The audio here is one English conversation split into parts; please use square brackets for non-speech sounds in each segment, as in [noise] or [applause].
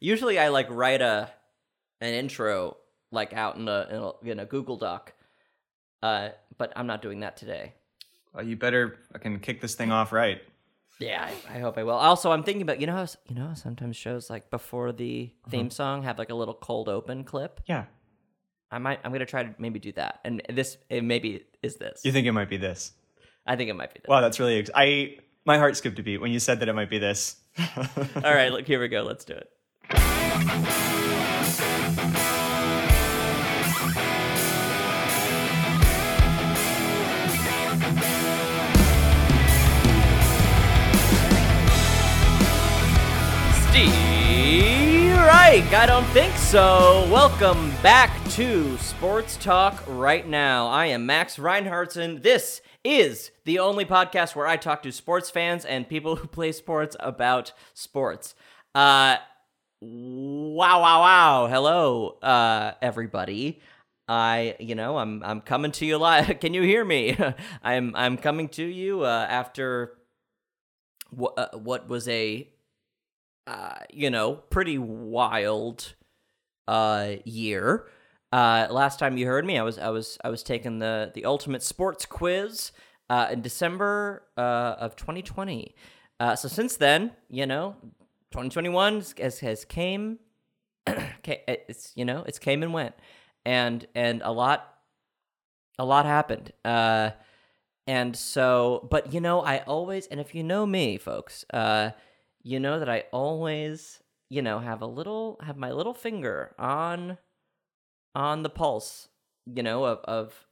Usually, I like write a an intro like out in a in a, in a Google Doc, uh, but I'm not doing that today. Well, you better fucking kick this thing off right. Yeah, I, I hope I will. Also, I'm thinking about you know how you know sometimes shows like before the theme song have like a little cold open clip. Yeah. I might I'm gonna try to maybe do that, and this it maybe is this. You think it might be this? I think it might be this. Wow, that's really. Ex- I my heart skipped a beat when you said that it might be this. [laughs] All right, look here we go. Let's do it. I don't think so. Welcome back to Sports Talk right now. I am Max Reinhardtson. This is the only podcast where I talk to sports fans and people who play sports about sports. Uh, wow, wow, wow. Hello, uh, everybody. I, you know, I'm I'm coming to you live. [laughs] Can you hear me? [laughs] I'm I'm coming to you uh, after what uh, what was a uh, you know, pretty wild uh year. Uh last time you heard me, I was I was I was taking the the ultimate sports quiz uh in December uh of 2020. Uh so since then, you know, 2021 has has came [clears throat] it's you know, it's came and went. And and a lot a lot happened. Uh and so, but you know, I always, and if you know me, folks, uh, you know that I always, you know, have a little, have my little finger on, on the pulse, you know, of, of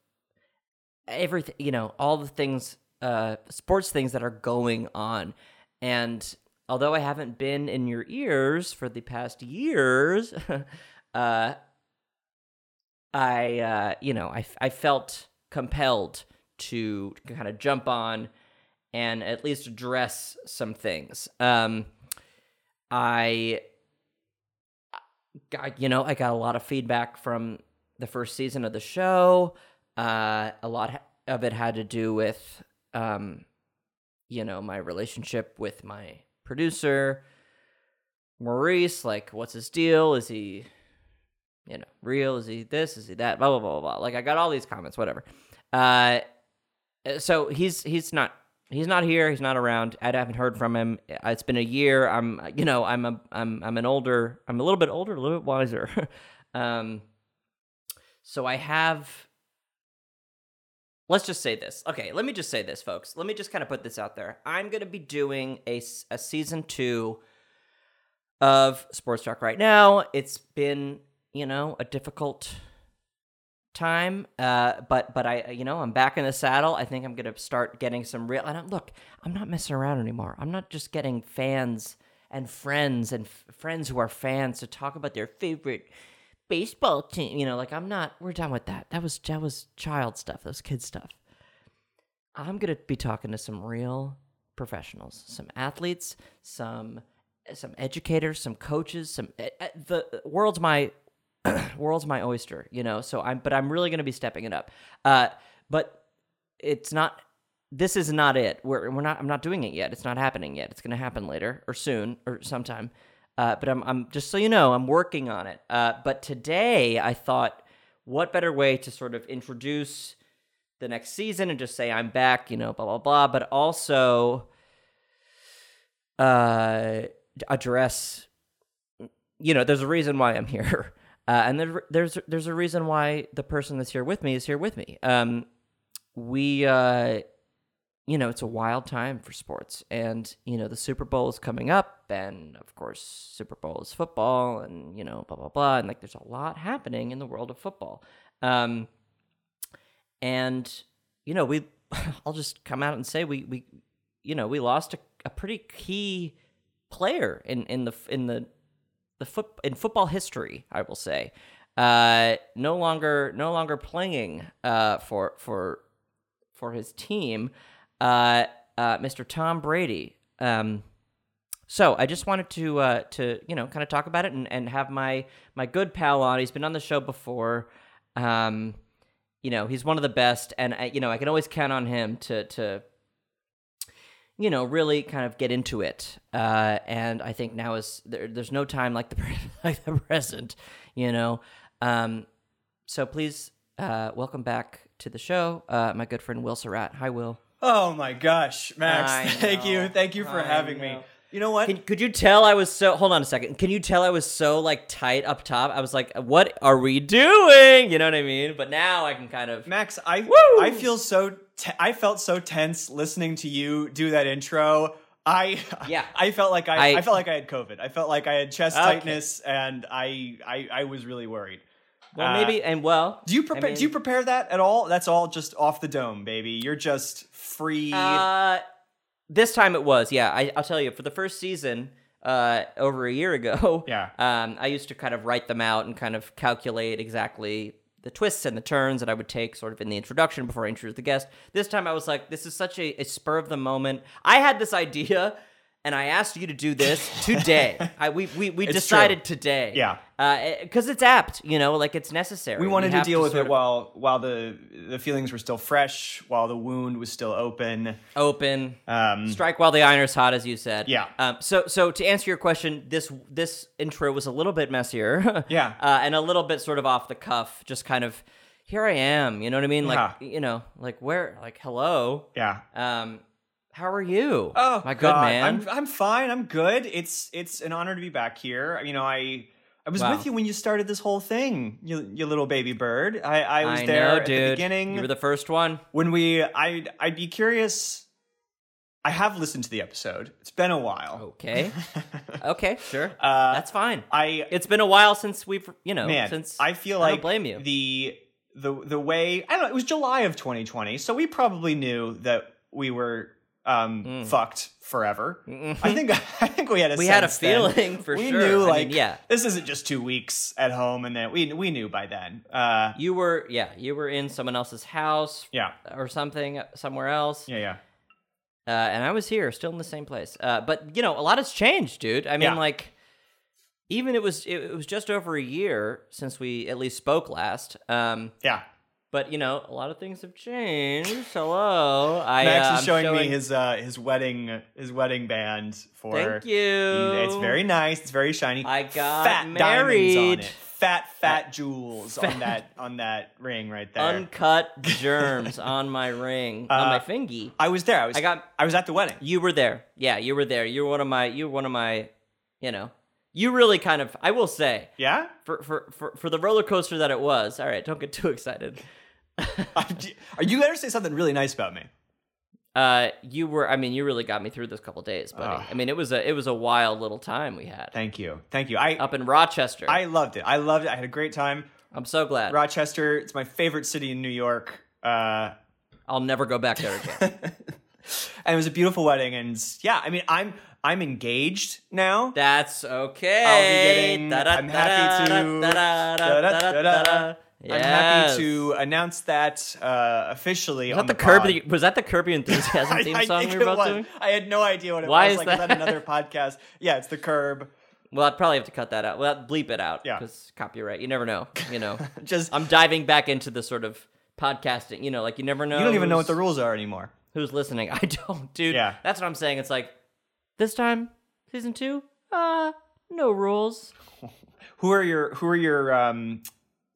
everything, you know, all the things, uh, sports things that are going on. And although I haven't been in your ears for the past years, [laughs] uh, I, uh, you know, I, I felt compelled to kind of jump on and at least address some things. Um, I, got, you know, I got a lot of feedback from the first season of the show. Uh, a lot of it had to do with, um, you know, my relationship with my producer, Maurice. Like, what's his deal? Is he, you know, real? Is he this? Is he that? Blah blah blah blah. blah. Like, I got all these comments. Whatever. Uh, so he's he's not he's not here. He's not around. I haven't heard from him. It's been a year. I'm you know I'm a I'm I'm an older. I'm a little bit older, a little bit wiser. [laughs] um, so I have. Let's just say this. Okay, let me just say this, folks. Let me just kind of put this out there. I'm going to be doing a, a season two of Sports Talk right now. It's been, you know, a difficult time uh but but i you know i'm back in the saddle i think i'm gonna start getting some real and I'm, look i'm not messing around anymore i'm not just getting fans and friends and f- friends who are fans to talk about their favorite baseball team you know like i'm not we're done with that that was that was child stuff that was kid stuff i'm gonna be talking to some real professionals some athletes some some educators some coaches some uh, uh, the world's my [clears throat] world's my oyster, you know. So I'm, but I'm really to be stepping it up. Uh, but it's not. This is not it. We're we're not. I'm not doing it yet. It's not happening yet. It's to happen later or soon or sometime. Uh, but I'm I'm just so you know, I'm working on it. Uh, but today I thought, what better way to sort of introduce the next season and just say I'm back, you know, blah blah blah. But also, uh, address you know, there's a reason why I'm here, [laughs] uh, and there, there's there's a reason why the person that's here with me is here with me. Um, we, uh, you know, it's a wild time for sports, and you know, the Super Bowl is coming up, and of course, Super Bowl is football, and you know, blah blah blah, and like, there's a lot happening in the world of football. Um, and you know, we, [laughs] I'll just come out and say we we, you know, we lost a, a pretty key player in in the in the the foot in football history, I will say, uh, no longer no longer playing uh, for for for his team, uh, uh, Mr. Tom Brady. Um, so I just wanted to uh, to you know kind of talk about it and, and have my my good pal on. He's been on the show before. Um, you know he's one of the best, and I, you know I can always count on him to to you know, really kind of get into it. Uh, and I think now is there, there's no time like the [laughs] like the present, you know. Um, so please uh, welcome back to the show, uh, my good friend Will Surratt. Hi, Will. Oh my gosh, Max! [laughs] Thank you, thank you for I having me. You know what? Can, could you tell I was so? Hold on a second. Can you tell I was so like tight up top? I was like, "What are we doing?" You know what I mean? But now I can kind of. Max, I Woo! I feel so te- I felt so tense listening to you do that intro. I Yeah. I felt like I, I I- felt like I had COVID. I felt like I had chest Okay. tightness, and I, I I was really worried. Well, Uh, maybe and well. Do you prepare? mean- do you prepare that at all? That's all just off the dome, baby. You're just free. Uh, this time it was. Yeah, I, I'll tell you. For the first season, uh, over a year ago. [laughs] Yeah. [laughs] Um, I used to kind of write them out and kind of calculate exactly the twists and the turns that I would take sort of in the introduction before I introduced the guest. This time I was like, this is such a, a spur of the moment. I had this idea and I asked you to do this today. [laughs] I, we we, we It's decided true. today. Yeah. Because it's apt, you know, like it's necessary. we wanted to have deal with it of while while the the feelings were still fresh, while the wound was still open. open. Um, Strike while the iron's hot, as you said. Yeah. Um, so, so to answer your question, this this intro was a little bit messier. [laughs] Yeah. Uh, and a little bit sort of off the cuff, just kind of, here I am. You know what I mean? Like, Yeah. you know, like where, like, hello. yeah. Um, how are you? Oh, my good God. man. I'm I'm fine. I'm good. It's it's an honor to be back here. You know, I I was Wow. with you when you started this whole thing, you you little baby bird. I I was I there know, at dude. the beginning You were the first one. when we. I I'd be curious. I have listened to the episode. It's been a while. Okay. [laughs] okay, sure. Uh, That's fine. I It's been a while since we've, you know, man, since I feel I like blame you. the the the way I don't know. It was July of 2020, so we probably knew that we were um Mm. fucked forever. I think [laughs] I think we had a Mm-hmm. We had a sense then. feeling for we sure. knew I mean, like yeah. this isn't just two weeks at home, and then we we knew by then. Uh, you were, yeah, you were in someone else's house yeah, or something somewhere else. yeah, yeah. uh, and I was here, still in the same place. Uh, but you know, a lot has changed, dude. I mean, Yeah. like, even it was it, it was just over a year since we at least spoke last. Um, Yeah, but you know, a lot of things have changed. Hello, I Max uh, is I'm showing, me his uh, his wedding his wedding band for. Thank you. It's very nice. It's very shiny. I got fat diamonds married. on it. Fat fat jewels [laughs] on that on that ring right there. Uncut [laughs] germs on my ring, on my Uh, fingy. I was there. I was. I got- I was at the wedding. You were there. Yeah, you were there. You're one of my. You're one of my. You know, you really kind of. I will say. Yeah. For, for, for, for the roller coaster that it was. All right, don't get too [laughs] excited. [laughs] Are you going to say something really nice about me? Uh, you were. I mean, you really got me through this couple days, buddy. Ah. I mean, it was a it was a wild little time we had Thank you. Thank you. I up in Rochester. I loved it. I loved it. I had a great time. I'm so glad. Rochester. It's my favorite city in New York. Uh, I'll never go back there again. [laughs] and it was a beautiful wedding. And yeah, I mean, I'm I'm engaged now. That's okay. I'll be getting. I'm happy to- da-da. I'm happy to announce that uh, officially. Was on that the the pod. Curb? Was that the Your Enthusiasm [laughs] theme I song think we were both doing? I had no idea what it Why was. is like, that? Is [laughs] that another podcast? Yeah, it's the curb. Well, I'd probably have to cut that out. Well, bleep it out. Yeah. Because copyright. You never know. You know. [laughs] Just I'm diving back into the sort of podcasting. You know, like you never know. you don't even know what the rules are anymore. who's listening. I don't, dude. Yeah. That's what I'm saying. It's like this time, season two, uh, no rules. Who are your Who are your um,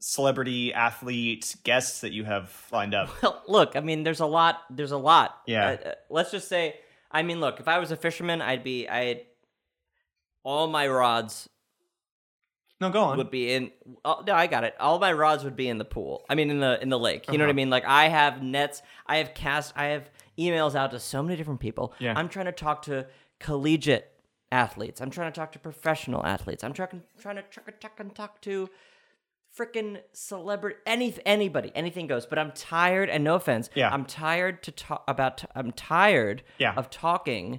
celebrity athlete guests that you have lined up? Well, look, I mean, there's a lot. There's a lot. Yeah. Uh, uh, let's just say, I mean, look, if I was a fisherman, I'd be, I'd, all my rods No, go on. would be in. Oh, no, I got it. All my rods would be in the pool. I mean, in the in the lake. You know what I Uh-huh. mean? Like I have nets. I have cast. I have emails out to so many different people. Yeah. I'm trying to talk to collegiate athletes. I'm trying to talk to professional athletes. I'm trying trying to try, try, and talk to freaking celebrity any anybody anything goes but i'm tired and no offense Yeah. i'm tired to talk about i'm tired Yeah. of talking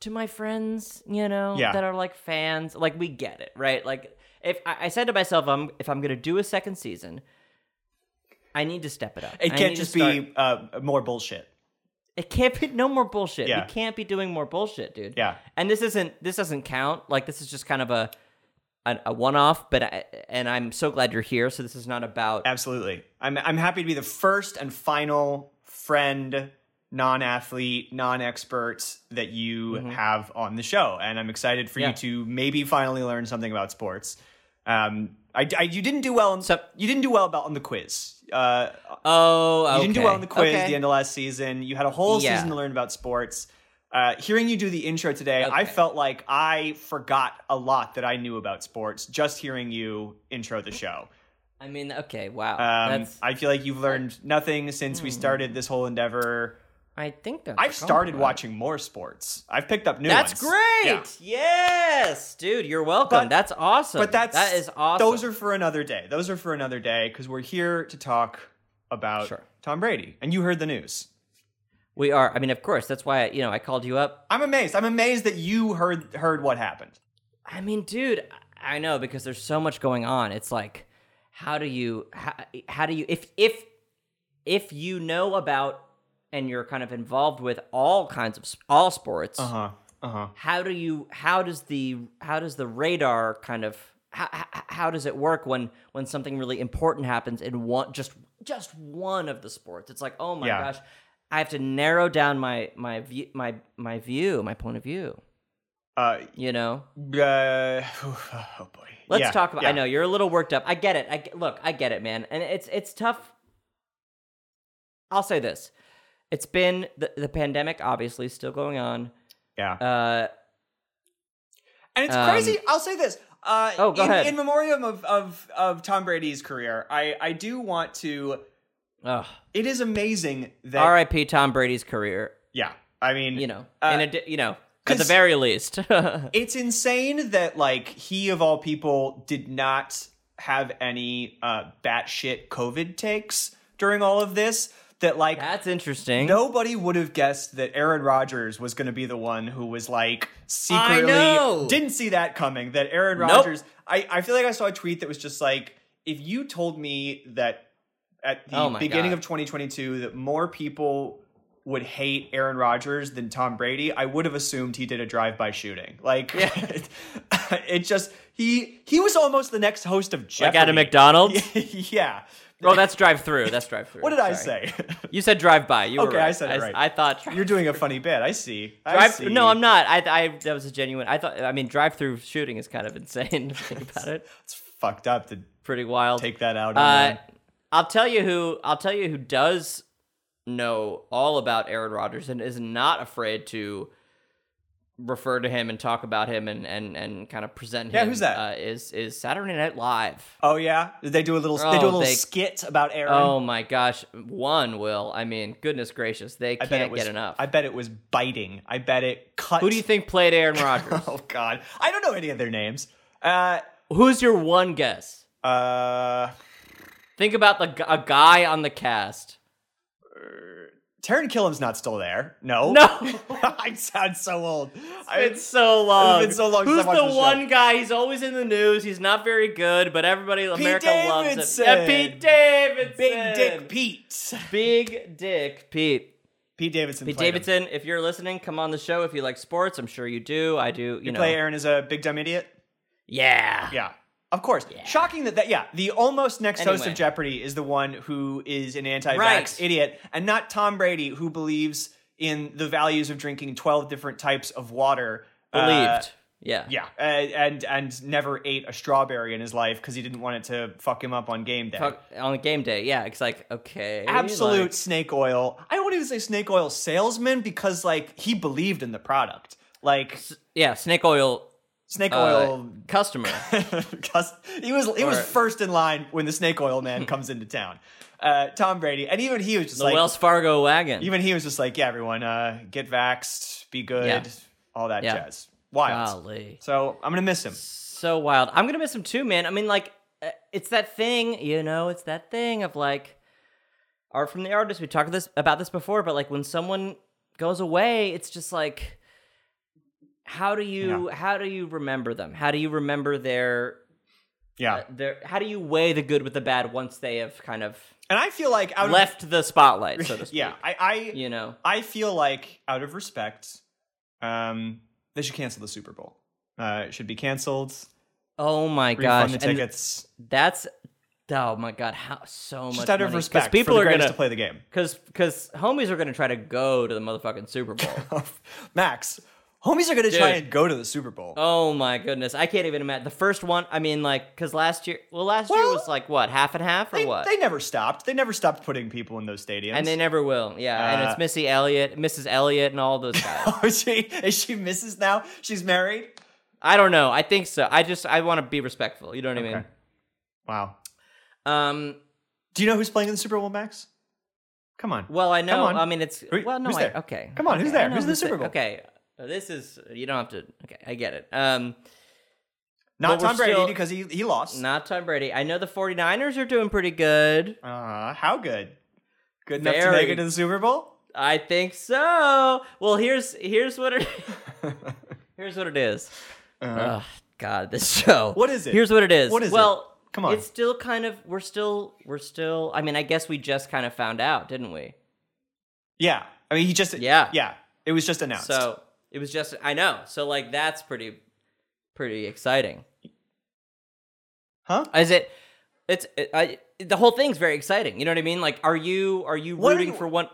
to my friends you know Yeah. that are like fans like we get it right like if i, I said to myself I'm, if i'm gonna do a second season i need to step it up It can't just start- be uh, more bullshit. it can't be no more bullshit. Yeah. We can't be doing more bullshit, dude. Yeah. And this isn't this doesn't count. Like this is just kind of a a, a one off. But I, and I'm so glad you're here. So this is not about. Absolutely. I'm I'm happy to be the first and final friend non-athlete, non-expert that you Mhm. have on the show, and I'm excited for Yeah. you to maybe finally learn something about sports. Um, I, I- you didn't do well. On, So- you didn't do well about on the quiz. Uh, Oh, okay. you didn't do well on the quiz Okay. the end of last season. You had a whole Yeah. season to learn about sports. Uh, hearing you do the intro today, I felt like I forgot a lot that I knew about sports just hearing you intro the show. I mean, okay, wow. Um. I feel like you've learned nothing since we started this whole endeavor. I think that's. I've started compliment. watching more sports. I've picked up new That's ones. great. Yeah. Yes, dude, you're welcome. But- that's awesome. But that's that is awesome. Those are for another day. Those are for another day because we're here to talk about Sure. Tom Brady. And you heard the news. We are. I mean, of course. That's why you know I called you up. I'm amazed. I'm amazed that you heard heard what happened. I mean, dude, I know because there's so much going on. It's like, how do you, how, how do you, if if if you know about and you're kind of involved with all kinds of all sports, Uh huh. Uh huh. how do you, how does the, how does the radar kind of, how, how, does it work when when something really important happens in one just just one of the sports? It's like, oh my Yeah. gosh, I have to narrow down my my view my my view my point of view. Uh, You know. uh, [sighs] oh boy. Let's Yeah, talk about. yeah. I know you're a little worked up. I get it. I get- look. I get it, man. And it's it's tough. I'll say this: it's been the the pandemic, obviously, still going on. Yeah. Uh, And it's Um, crazy. I'll say this. Uh, Oh, go in, ahead. in memoriam of, of, of Tom Brady's career, I, I do want to. Ugh. It is amazing that. R.I.P. Tom Brady's career. Yeah. I mean, You know, Uh, in a you know, at the very least. [laughs] it's insane that, like, he of all people did not have any uh, batshit COVID takes during all of this. That, like, That's interesting. Nobody would have guessed that Aaron Rodgers was going to be the one who was like secretly know. didn't see that coming. That Aaron Nope. Rodgers, I, I feel like I saw a tweet that was just like, if you told me that at the Oh beginning God. of 2022 that more people would hate Aaron Rodgers than Tom Brady, I would have assumed he did a drive-by shooting. Like, Yeah. it, [laughs] it just he he was almost the next host of like Jeopardy. at a McDonald's. [laughs] yeah. Oh, that's drive through. That's drive through. What did I say? [laughs] You said drive by. You were Okay, I right. said it right. I thought You're doing a funny bit. I see. I drive. see. No, I'm not. I, I that was a genuine. I thought. I mean, drive through shooting is kind of insane. You think about it. It's fucked up to Pretty wild. take that out. Uh. I'll tell you who. I'll tell you who does know all about Aaron Rodgers and is not afraid to refer to him and talk about him and and, and kind of present Yeah, him. who's that? Uh, is is Saturday Night Live? oh yeah, they do a little. they do a Oh, little they- skit about Aaron. Oh my gosh, one will. I mean, goodness gracious, they I can't was. get enough. I bet it was biting. I bet it cut. who do you think played Aaron [laughs] Rodgers? oh God, I don't know any of their names. Uh, Who's your one guess? uh, Think about the a guy on the cast. Uh, Taran Killam's not still there. No, No. [laughs] I sound so old. I, It's so long. It's been so long Who's the the one guy? He's always in the news. He's not very good, but everybody, America loves him. Davidson. Yeah, Pete Davidson. Big Dick Pete. Big Dick Pete. Pete Davidson. Pete played him. Davidson. If you're listening, come on the show. If you like sports, I'm sure you do. I do. You, You know. play Aaron as a big dumb idiot. Yeah. Yeah. Of course. Shocking that, that, yeah, the almost next host of Jeopardy is the one who is an anti vax Right. idiot, and not Tom Brady, who believes in the values of drinking 12 different types of water. Uh, Believed. yeah. yeah, uh, and and never ate a strawberry in his life because he didn't want it to fuck him up on game day. Fuck, on game day. Yeah. It's like okay. Absolute like- snake oil. I don't even say snake oil salesman because like he believed in the product. Like yeah. Snake oil. Snake Uh, oil customer. [laughs] he was he was first in line when the snake oil man [laughs] comes into town. Uh, Tom Brady, and even he was just the like, Wells Fargo wagon. even he was just like, yeah, everyone, uh, get vaxxed, be good, Yeah. all that Yeah. jazz. Wild. Golly. So I'm gonna miss him. so wild. I'm gonna miss him too, man. I mean, like, uh, it's that thing, you know, it's that thing of like art from the artist. We talked this about this before, but like when someone goes away, it's just like, how do you how do you remember them? How do you remember their Yeah, their how do you weigh the good with the bad once they have kind of and I feel like out left the spotlight, so to [laughs] speak? yeah, I I, you know. I feel like out of respect, um, they should cancel the Super Bowl. Uh, it should be canceled. Oh my gosh, the and tickets. that's Oh my god, how so much Just out of money. 'Cause respect, people are gonna to play the game. [laughs] because because homies are gonna try to go to the motherfucking Super [laughs] Bowl. Max, homies are gonna try and go to the Super Bowl. oh my goodness, I can't even imagine the first one. I mean, like, because last year, well, last year was like what half and half or they, what? they never stopped. They never stopped putting people in those stadiums. and they never will. Yeah, and Uh, it's Missy Elliott, Mrs. Elliott, and all those guys. Oh, [laughs] is she is she Mrs. now? She's married. I don't know. I think so. I just I want to be respectful. You know what I mean? Okay. Wow. Um. Do you know who's playing in the Super Bowl, Max? Come on. Well, I know. I mean, it's Who- well, no. who's I, there? okay. Come on, who's Okay, I there? Who's in the. Super Bowl? Okay. This is you don't have to. Okay, I get it. Um, Not Tom Brady still- because he he lost. not Tom Brady. I know the 49ers are doing pretty good. Uh, how good? Good enough to make it to the Super Bowl? I think so. Well, here's here's what it [laughs] here's what it is. Uh-huh. God, this show. What is it? Here's what it is. What is it? well, Come on. It's still kind of we're still we're still. I mean, I guess we just kind of found out, didn't we? Yeah. I mean, he just Yeah. yeah. It was just announced. So it was just I know. So like that's pretty pretty exciting. huh? Is it? It's it, I. The whole thing's very exciting. You know what I mean? Like, are you are you What are rooting you- for one?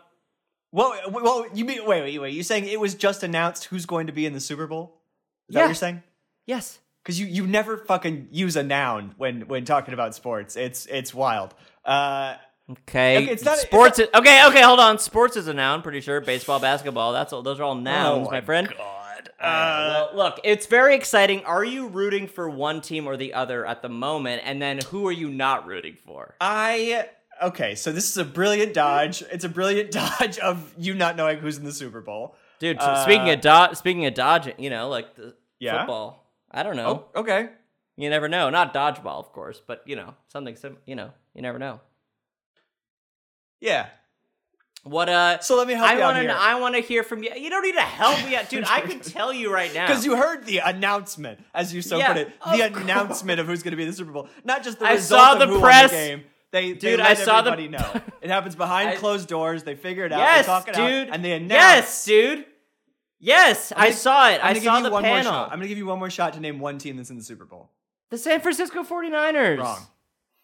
Well, well, you mean wait, wait, wait? You saying it was just announced who's going to be in the Super Bowl? Is that Yeah. what you're saying? Yes. Because you you never fucking use a noun when when talking about sports. It's it's wild. Uh, Okay. Okay, it's not- it's sports. is, okay. Okay. Hold on. Sports is a noun. Pretty sure. Baseball, basketball. That's all. Those are all nouns, oh my friend. God. Uh, Uh, well, look, it's very exciting. Are you rooting for one team or the other at the moment? And then who are you not rooting for? I okay. So this is a brilliant dodge. It's a brilliant [laughs] dodge of you not knowing who's in the Super Bowl. Dude, Uh, speaking of do- speaking of dodging, you know, like the Yeah? football. I don't know. Oh, okay. You never know. Not dodgeball, of course, but you know, something sim- you know, you never know. Yeah. What uh So let me help I you out want to here. I want to hear from you. You don't need to help me out, dude. I can [laughs] tell you right now. Because you heard the announcement, as you so Yeah, put it, of the course. announcement of who's going to be in the Super Bowl, not just the I result saw of the who press. won the game. They, they Dude, let I saw the- everybody know. [laughs] It happens behind I- closed doors. They figure it out. yes, they talk it dude. out, and they announce. yes, dude. Yes, I gonna- saw it. I'm I gonna saw give you the one more panel. shot. I'm going to give you one more shot to name one team that's in the Super Bowl. the San Francisco 49ers. Wrong.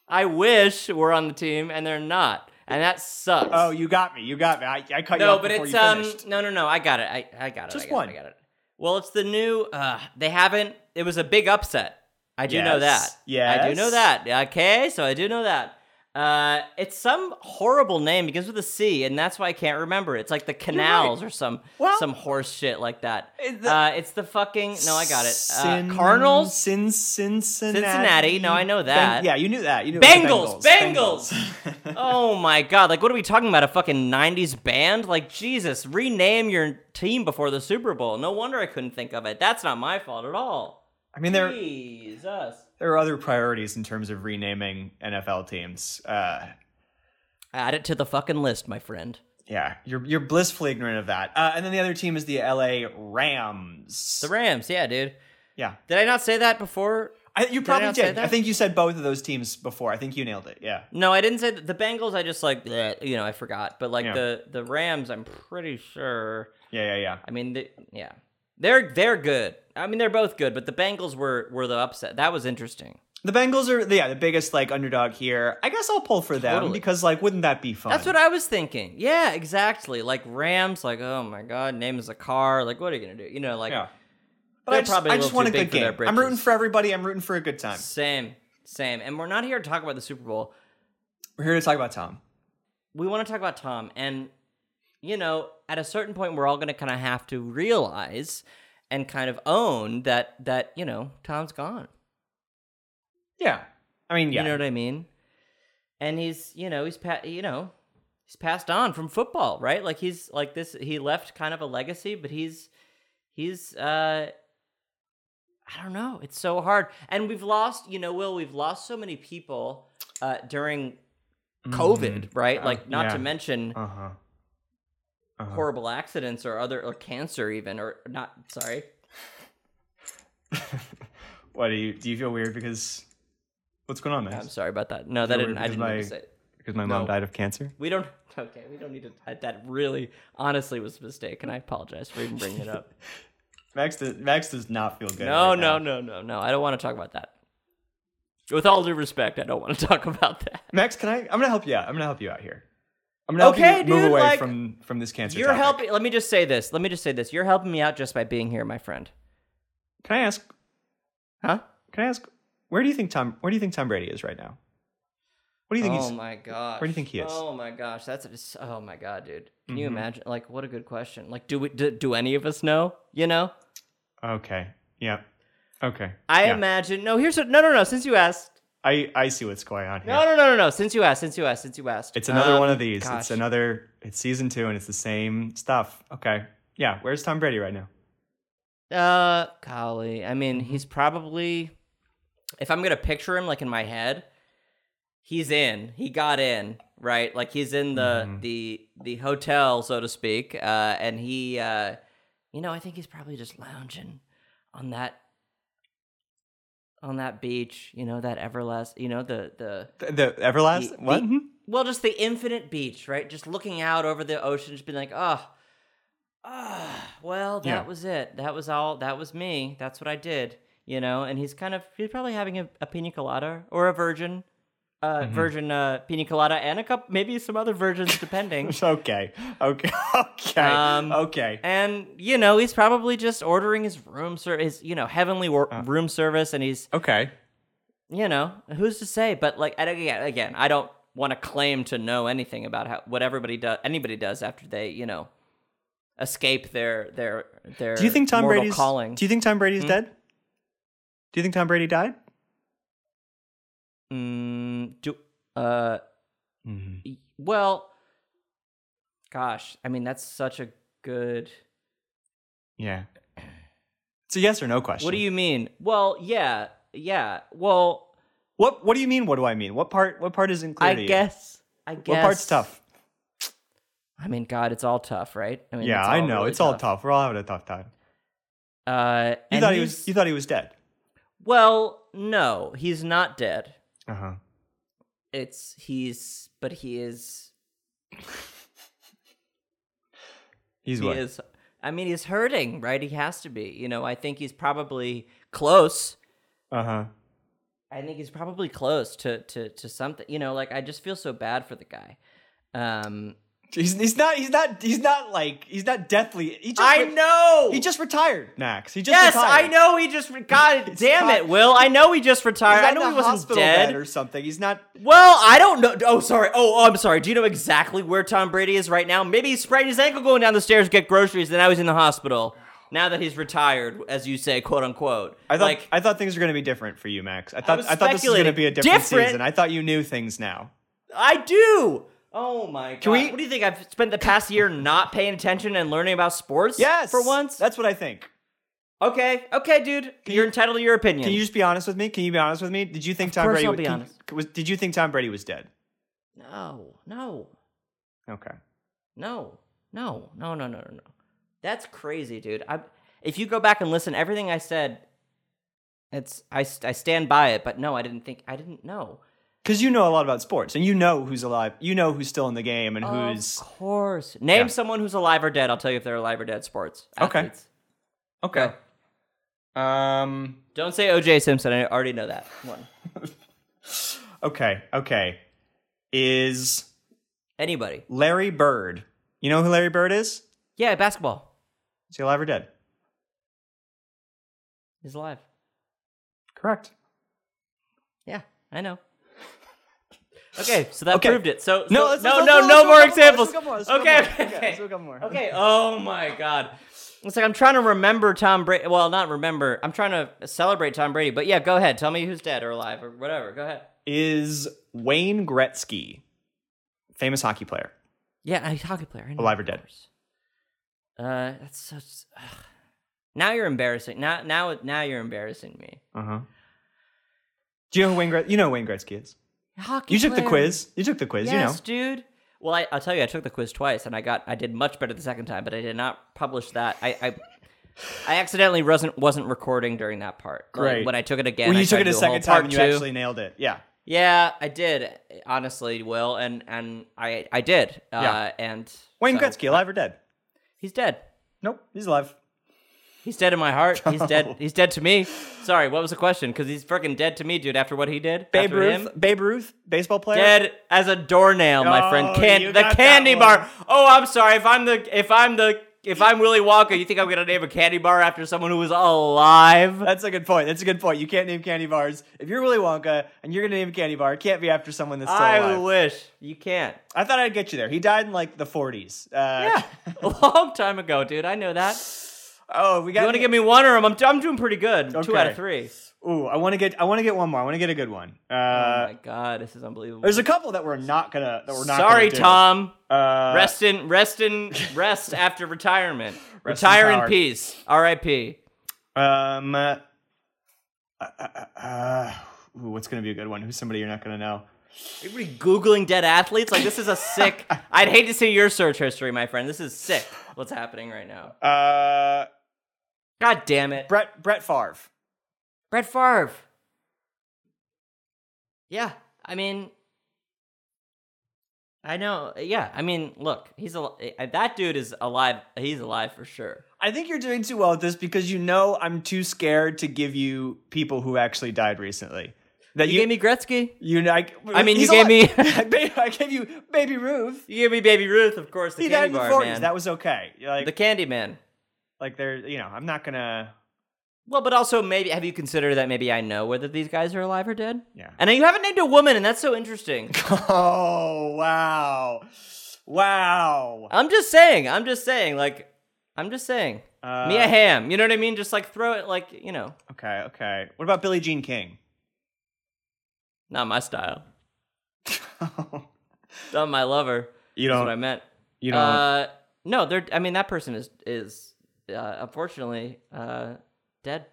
I wish were on the team and they're not. And that sucks. Oh, you got me. You got me. I, I cut you no, off but it's you um no no no I got it I I got it Just I got one. it, I got it. Well, it's the new. uh They haven't. It was a big upset. I do know that. Yeah, I do know that. Okay, so I do know that. Uh, it's some horrible name begins with a C, and that's why I can't remember. it. It's like the canals or some Well- some horse shit like that. The- uh, it's the fucking no, I got it. Uh, Cin- Cardinals, Cin- Cincinnati. Cincinnati. No, I know that. Ben- yeah, you knew that. You knew it was Bengals, Bengals. [laughs] oh my god! Like, what are we talking about? A fucking '90s band? Like, Jesus, rename your team before the Super Bowl. No wonder I couldn't think of it. That's not my fault at all. I mean, there Jesus. There are other priorities in terms of renaming NFL teams. Uh, Add it to the fucking list, my friend. yeah, you're you're blissfully ignorant of that. Uh, and then the other team is the LA Rams. The Rams, yeah, dude. yeah, Did I not say that before? I, you probably not say did. I think you said both of those teams before. I think you nailed it. Yeah. No, I didn't say the Bengals. I just like, bleh, you know, I forgot. But like Yeah. the the Rams, I'm pretty sure. Yeah, yeah, yeah. I mean, they, yeah, they're they're good. I mean, they're both good. But the Bengals were were the upset. That was interesting. The Bengals are yeah the biggest like underdog here. I guess I'll pull for them Totally. because like wouldn't that be fun? That's what I was thinking. Yeah, exactly. Like Rams, like oh my god, name is a car. Like what are you gonna do? You know, like Yeah. But I just, probably I just want a good game. I'm rooting for everybody. I'm rooting for a good time. same, same. And we're not here to talk about the Super Bowl. We're here to talk about Tom. We want to talk about Tom, and you know, at a certain point, we're all gonna kind of have to realize and kind of own that that you know Tom's gone. Yeah. I mean, yeah. You know what I mean? And he's, you know, he's pa- you know, he's passed on from football, right? Like he's like this he left kind of a legacy, but he's he's uh I don't know. It's so hard. And we've lost, you know, Will, we've lost so many people uh during COVID, right? Uh, Like not yeah. to mention uh huh. Uh-huh. horrible accidents or other or cancer even or not sorry. [laughs] What do you do? You feel weird because what's going on, man? I'm sorry about that. No, that didn't I didn't my- say it. Because my mom No. died of cancer. We don't. [laughs] Okay, we don't need to. That really, honestly, was a mistake, and I apologize for even bringing it up. [laughs] Max does, Max does not feel good. no, right no, now. no, no, no. I don't want to talk about that. With all due respect, I don't want to talk about that. Max, can I? I'm gonna help you out. I'm gonna help you out here. I'm gonna Okay, you move dude, away like, from from this cancer. You're topic. helping. Let me just say this. Let me just say this. You're helping me out just by being here, my friend. Can I ask? Huh? Can I ask? Where do you think Tom? Where do you think Tom Brady is right now? What do you think oh my gosh. where do you think he is? Oh my gosh, that's just, oh my god, dude. Can you Mhm. imagine? Like, what a good question. Like, do we do, do any of us know? You know, Okay. Yeah. Okay. I yeah. imagine. No, here's what. No, no, no. Since you asked. I I see what's going on here. No, no, no, no, no. Since you asked. Since you asked. Since you asked. It's another Um, one of these. gosh. It's another. It's season two, and it's the same stuff. Okay. Yeah. Where's Tom Brady right now? Uh, golly. I mean, Mm-hmm. he's probably. If I'm gonna picture him like in my head, he's in. He got in right. Like he's in the Mhm. the the hotel, so to speak. Uh, and he, uh, you know, I think he's probably just lounging on that on that beach. You know, that everlast. You know, the the The, the Everlast. The- what? the- well, just the infinite beach, right? Just looking out over the ocean, just being like, oh, ah, well, that Yeah. was it. That was all. That was me. That's what I did. You know, and he's kind of he's probably having a, a pina colada or a virgin, uh, Mm-hmm. virgin uh, pina colada, and a cup, maybe some other versions depending. [laughs] Okay. Okay. [laughs] Okay. Um, okay. and you know, he's probably just ordering his room service, his you know heavenly wor- Uh. room service, and he's Okay. you know, who's to say? But like, again, again, I don't want to claim to know anything about how what everybody does, anybody does after they, you know, escape their their their. Do you think Tom Brady's calling? Do you think Tom Brady's Hmm? dead? Do you think Tom Brady died? mm, do uh, Mm-hmm. well, gosh, I mean, that's such a good. Yeah. It's a yes or no question. What do you mean? Well, yeah, yeah. Well, What What do you mean? What do I mean? What part? What part isn't clear I to you? guess. I guess. What part's tough? I mean, God, it's all tough, right? I mean, yeah, I know. really it's all tough. We're all having a tough time. Uh, You thought he was. You thought he was dead. Well, no, he's not dead. Uh huh. It's he's, but he is. [laughs] He's he what? is. I mean, he's hurting, right? He has to be. You know, I think he's probably close. Uh huh. I think he's probably close to to to something. You know, like I just feel so bad for the guy. Um, He's, he's not. He's not. He's not like. He's not deathly. He just I re- know. He just retired, Max. He just yes, retired. I know. He just re- God [laughs] damn not- it, Will. I know he just retired. I know he wasn't dead. or something. He's not. Well, I don't know. Oh, sorry. Oh, I'm sorry. Do you know exactly where Tom Brady is right now? Maybe he sprained his ankle going down the stairs to get groceries, and now he's in the hospital. Now that he's retired, as you say, quote unquote. I thought. like, I thought things were going to be different for you, Max. I thought. was I, thought this was going to be a different, Different? season. I thought you knew things now. I do. Oh my god. we- What do you think? I've spent the past year not paying attention and learning about sports? Yes. For once? That's what I think. okay. Okay, dude. You're entitled to your opinion. Can you just be honest with me? Can you be honest with me? Did you think Of Tom course Brady I'll would- be can- honest. was? Did you think Tom Brady was dead? No. No. Okay. No, no, no, no, no, no, no. That's crazy, dude. I if you go back and listen, everything I said, it's I, I stand by it. But no, I didn't think I didn't know. Because you know a lot about sports, and you know who's alive. You know who's still in the game, and who's Of course. Name Yeah. someone who's alive or dead. I'll tell you if they're alive or dead. Sports. Okay. Athletes. okay. Um. Don't say O.J. Simpson. I already know that one. [laughs] Okay. Okay. Is Anybody? Larry Bird? You know who Larry Bird is? Yeah, basketball. Is he alive or dead? He's alive. Correct. Yeah, I know. Okay, so that Okay. proved it. So, so No, no, no, let's- no more do a couple more, examples. let's do a couple more, let's do a Okay, okay. Okay, okay. let's do a couple more. Okay. Oh my God. It's like I'm trying to remember Tom Brady. Well, not remember. I'm trying to celebrate Tom Brady. But yeah, go ahead. Tell me who's dead or alive or whatever. Go ahead. Is Wayne Gretzky, famous hockey player, Yeah, a hockey player. Alive or dead? Uh, that's such. ugh. Now you're embarrassing. Now, now, now you're embarrassing me. Uh huh. Do you know who Wayne Gretzky? You know who Wayne Gretzky is. Hockey. You took the quiz. You took the quiz. Yes, You know. dude. Well, I, I'll tell you, I took the quiz twice, and I got I did much better the second time, but I did not publish that. I I, I accidentally wasn't wasn't recording during that part. Like, Great. when I took it again, When I you took it a to do whole second time and you two. actually nailed it. Yeah. Yeah, I did. Honestly, Will, and and I I did. Uh, Yeah. and Wayne so- Gretzky, alive or dead? He's dead. Nope, he's alive. He's dead in my heart. [laughs] He's dead. He's dead to me. Sorry, what was the question? Because he's freaking dead to me, dude. After what he did, Babe after Ruth, him? Babe Ruth, baseball player. dead as a doornail, my friend. Oh, Can- the candy bar. Oh, I'm sorry. If I'm the if I'm the if I'm Willy Wonka, you think I'm gonna name a candy bar after someone who was alive? That's a good point. That's a good point. You can't name candy bars. If you're Willy Wonka and you're gonna name a candy bar, it can't be after someone that's still I alive. I wish you can't. I thought I'd get you there. He died in like the 40s. Uh, Yeah, [laughs] a long time ago, dude. I know that. Oh, we got. You want to give me one, or I'm I'm doing pretty good. Two out of three. Ooh, I want to get. I want to get one more. I want to get a good one. Uh, oh my god, this is unbelievable. there's a couple that we're not gonna. That we're not. Sorry. Tom. Uh, Rest in rest in rest [laughs] after retirement. Rest Retire in, power. peace. R.I.P. Um. Uh, uh, uh, uh, ooh, what's gonna be a good one? Who's somebody you're not gonna know? Everybody googling dead athletes like this is a [laughs] sick. I'd hate to see your search history, my friend. This is sick. What's happening right now? Uh, God damn it, Brett Brett Favre. Brett Favre. Yeah, I mean, I know. Yeah, I mean, look, he's a that dude is alive. He's alive for sure. I think you're doing too well at this because you know I'm too scared to give you people who actually died recently. That You, you, gave me Gretzky. you know, I, I mean, you gave alive. me- [laughs] [laughs] I gave you Baby Ruth. You gave me Baby Ruth, of course. The He died candy in the bar 40s. man. That was okay. Like, the Candy Man. Like they're, you know, I'm not gonna. Well, but also maybe have you considered that maybe I know whether these guys are alive or dead? Yeah. And you haven't named a woman, and that's so interesting. [laughs] Oh wow, wow. I'm just saying. I'm just saying. Like, I'm just saying. Uh, Mia Hamm. You know what I mean? Just like throw it, like you know, Okay, okay. What about Billie Jean King? not my style. [laughs] Not my lover. you That's don't. what I meant. you don't. Uh, no, they're. I mean, that person is is uh, unfortunately uh, dead.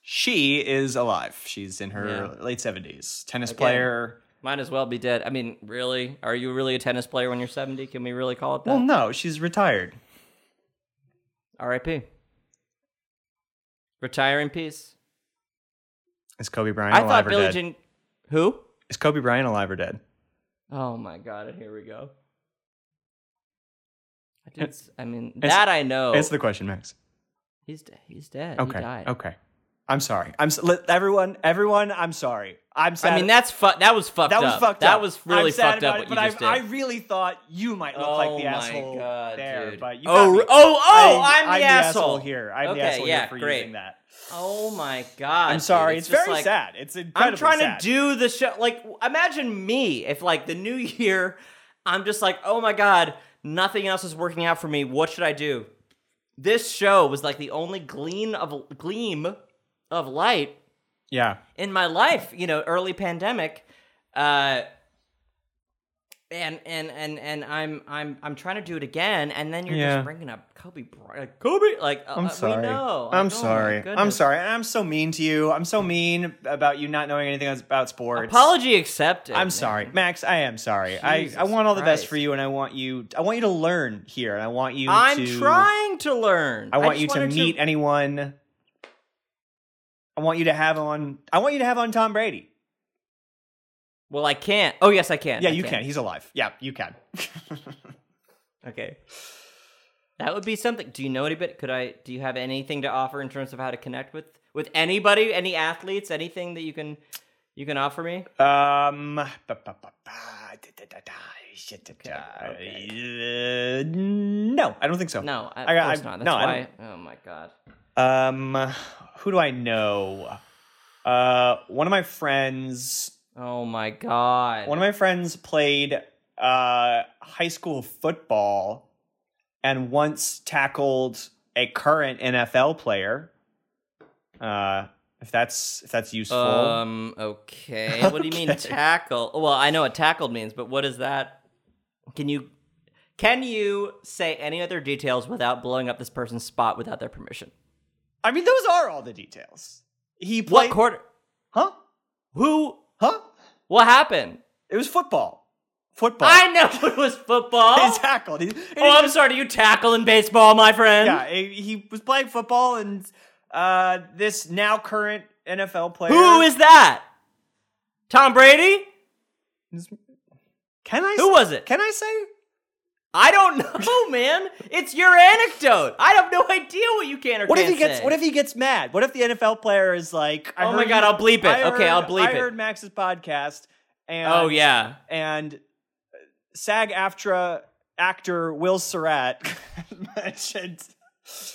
she is alive. She's in her Yeah. late seventies. Tennis Again. player. Might as well be dead. I mean, really? Are you really a tennis player when you're 70? Can we really call it that? Well, no, she's retired. R.I.P. Retire in peace. Is Kobe Bryant I alive thought or Billie dead? Jean. Who? Is Kobe Bryant alive or dead? Oh my god! Here we go. Dude's- I mean, [laughs] It's- that I know. Answer the question, Max. He's de- he's dead. Okay. He died. Okay. I'm sorry. I'm everyone. Everyone. I'm sorry. I'm sad. I mean, that's fu- That was fucked that was up. fucked that up. was really fucked up. it, but I, I really thought you might look oh like the asshole god, there, dude. but you oh, me. oh, oh! I- I'm the I'm asshole here. I'm the Okay, asshole yeah, here for great. using that. Oh my god! I'm sorry. dude. It's, just very like- sad. It's incredibly I'm trying sad. to do the show. Like, imagine me if, like, the new [laughs] year, I'm just like, oh my god, nothing else is working out for me. What should I do? This show was like the only gleam of gleam of light Yeah. in my life. You know, early pandemic. Uh, and and and and I'm I'm I'm trying to do it again, and then you're Yeah. just bringing up Kobe Bryant, like, Kobe. Like, uh, I'm uh, sorry. We know. Like, I'm oh sorry. I'm sorry. And I'm so mean to you. I'm so mean about you not knowing anything about sports. Apology accepted. I'm man. sorry, Max. I am sorry. I, I want all the best for you, and I want you. I want you to learn here, and I want you. To I'm to, trying to learn. I want just you to meet anyone. I want you to have on. I want you to have on Tom Brady. Well, I can't. Oh, yes, I can. Yeah, I you can. He's alive. Yeah, you can. [laughs] Okay. That would be something. Do you know anybody? Could I? Do you have anything to offer in terms of how to connect with with anybody, any athletes, anything that you can you can offer me? um. okay. uh, no, I don't think so. No, I got- course I- not. That's no, I why. Oh my god. Um, who do I know? Uh, one of my friends. Oh my god. One of my friends played uh high school football, and once tackled a current NFL player. Uh, if that's if that's useful. um. Okay. What do you mean Okay. tackle? Well, I know what tackled means, but what is that? Can you can you say any other details without blowing up this person's spot without their permission? I mean, those are all the details. He What played. quarter? Huh? Who? Huh? What happened? It was football. Football. I know [laughs] it was football. He tackled. He, he oh, I'm just- sorry. Do you tackle in baseball, my friend? Yeah, he he was playing football, and uh, this now current NFL player. Who is that? Tom Brady? Can I? Who was it? Can I say? I don't know, [laughs] man. It's your anecdote. I have no idea what you can or What if can't he gets? say. What if he gets mad? What if the NFL player is like, Oh my God, you- I'll bleep it. I Okay, I'll bleep I it. I heard Max's podcast, and Oh yeah. and SAG AFTRA actor Will Surratt mentioned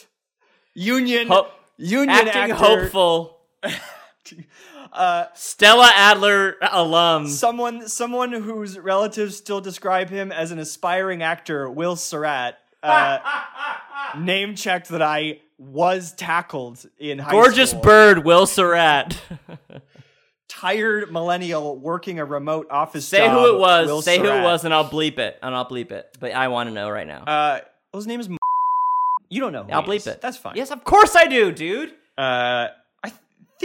[laughs] union Ho- union Acting actor, hopeful. [laughs] Uh, Stella Adler alum. someone someone whose relatives still describe him as an aspiring actor, Will Surratt, uh, [laughs] name checked that I was tackled in high Gorgeous school. bird, Will Surratt. [laughs] tired millennial working a remote office Say job. who it was. Will Say who it was, and I'll bleep it. And I'll bleep it. But I want to know right now. Uh, well, his name is. You don't know. I'll bleep is. it. That's fine. Yes, of course I do, dude. Uh,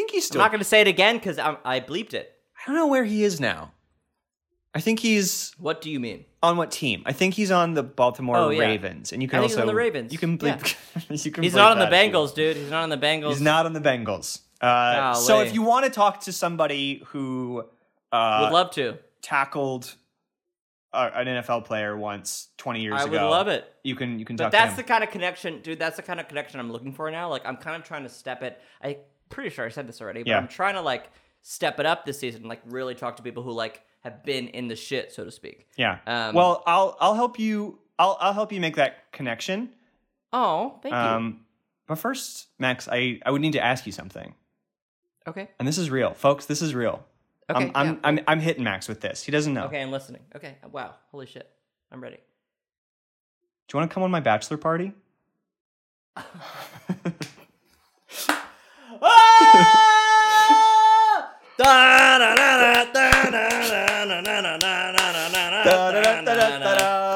think he's still. I'm not going to say it again because I bleeped it. I don't know where he is now. I think he's What do you mean? on what team? I think he's on the Baltimore Oh, yeah. Ravens, and you can think he's on the Ravens. You can bleep. [laughs] you can He's bleep not on the that if you Bengals, dude. He's not on the Bengals. He's not on the Bengals. Uh, so if you want to talk to somebody who uh, Would love to. tackled uh, an NFL player once twenty years I ago, I would love it. You can you can But talk that's the kind of connection, dude. That's the kind of connection I'm looking for now. Like I'm kind of trying to step it. I pretty sure I said this already, but Yeah. I'm trying to like step it up this season. Like really talk to people who like have been in the shit, so to speak. yeah. Um, well, I'll I'll help you. I'll I'll help you make that connection. Oh, thank you. Um, but first, Max, I I would need to ask you something, Okay. and this is real, folks. This is real. Okay. I'm I'm, yeah. I'm I'm hitting Max with this. He doesn't know. okay, I'm listening. Okay. Wow. Holy shit. I'm ready. Do you want to come on my bachelor party? [laughs]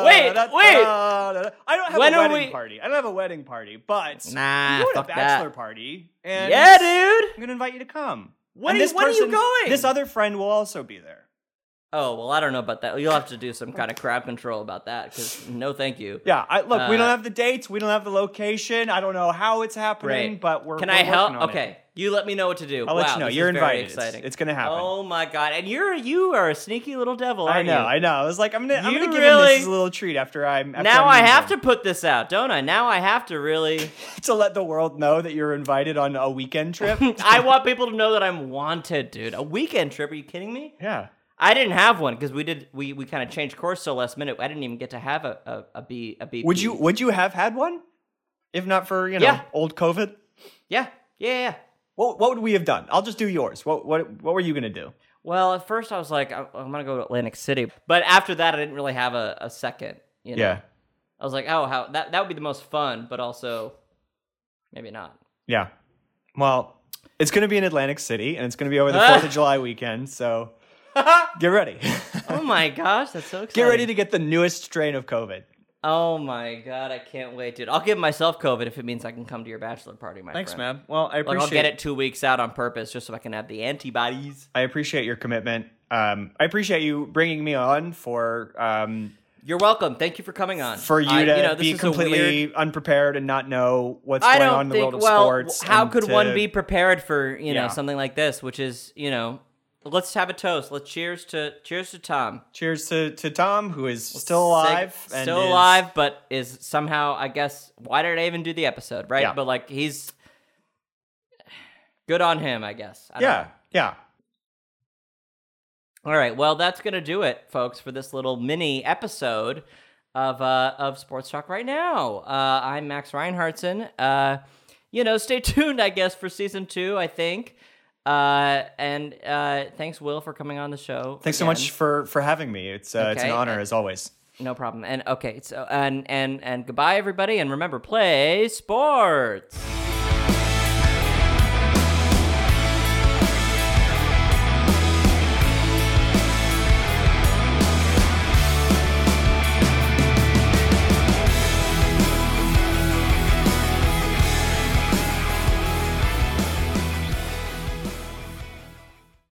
Wait, wait. I don't have a wedding we- party. I don't have a wedding party, but Nah, I'm to a bachelor party, and Yeah, dude. I'm gonna invite you to come. When And are you- you person- going? This other friend will also be there. Oh well, I don't know about that. You'll have to do some kind of crowd control about that. Because no, thank you. Yeah, I, look, we don't Uh, have the dates, we don't have the location. I don't know how it's happening, Great. but we're. Can we're I help? Okay, you let me know what to do. I'll wow, let you know. You're invited. It's- Exciting. It's, gonna happen. Oh my god! And you're you are a sneaky little devil, I know, you? I know. I was like, I'm gonna, I'm You gonna give him really- this a little treat after I'm. After now I'm I have to put this out, don't I? Now I have to really. [laughs] to let the world know that you're invited on a weekend trip. [laughs] I want people to know that I'm wanted, dude. A weekend trip? Are you kidding me? yeah. I didn't have one because we did we, we kind of changed course so last minute. I didn't even get to have a a, a B a BP. Would you Would you have had one, if not for you know Yeah. old COVID? Yeah, yeah, yeah. What What would we have done? I'll just do yours. What What What were you gonna do? Well, at first I was like, I'm gonna go to Atlantic City, but after that, I didn't really have a, a second. You know? Yeah. I was like, oh, how that that would be the most fun, but also maybe not. Yeah. Well, it's gonna be in Atlantic City, and it's gonna be over the. Fourth of [laughs] July weekend. So [laughs] get ready. [laughs] oh my gosh, that's so exciting! get ready to get the newest strain of COVID. Oh my god, I can't wait, dude. I'll give myself COVID if it means I can come to your bachelor party, my Thanks, friend. man. Well, I Like appreciate. I'll get it two weeks out on purpose just so I can have the antibodies. I appreciate your commitment. Um, I appreciate you bringing me on for um, You're welcome. Thank you for coming on. for you I- to know, this be is completely weird- unprepared and not know what's I going on in the think. world of well, sports. how could to- one be prepared for you know Yeah. something like this? Which is you know, let's have a toast. Let's cheers to cheers to Tom. Cheers to, to Tom, who is still alive. Sick- still is- alive, but is somehow I guess why did I even do the episode? Right, Yeah. but like he's good on him, I guess. I Yeah, know. yeah. All right. Well, that's gonna do it, folks, for this little mini episode of uh, of Sports Talk right now. Uh, I'm Max Reinhardtson. Uh, you know, stay [laughs] tuned, I guess, for season two. I think. Uh, and uh, thanks, Will, for coming on the show. Thanks so much for for having me. It's uh, it's an Okay. honor as always. No problem. And okay, so and and and goodbye, everybody. And remember, play sports.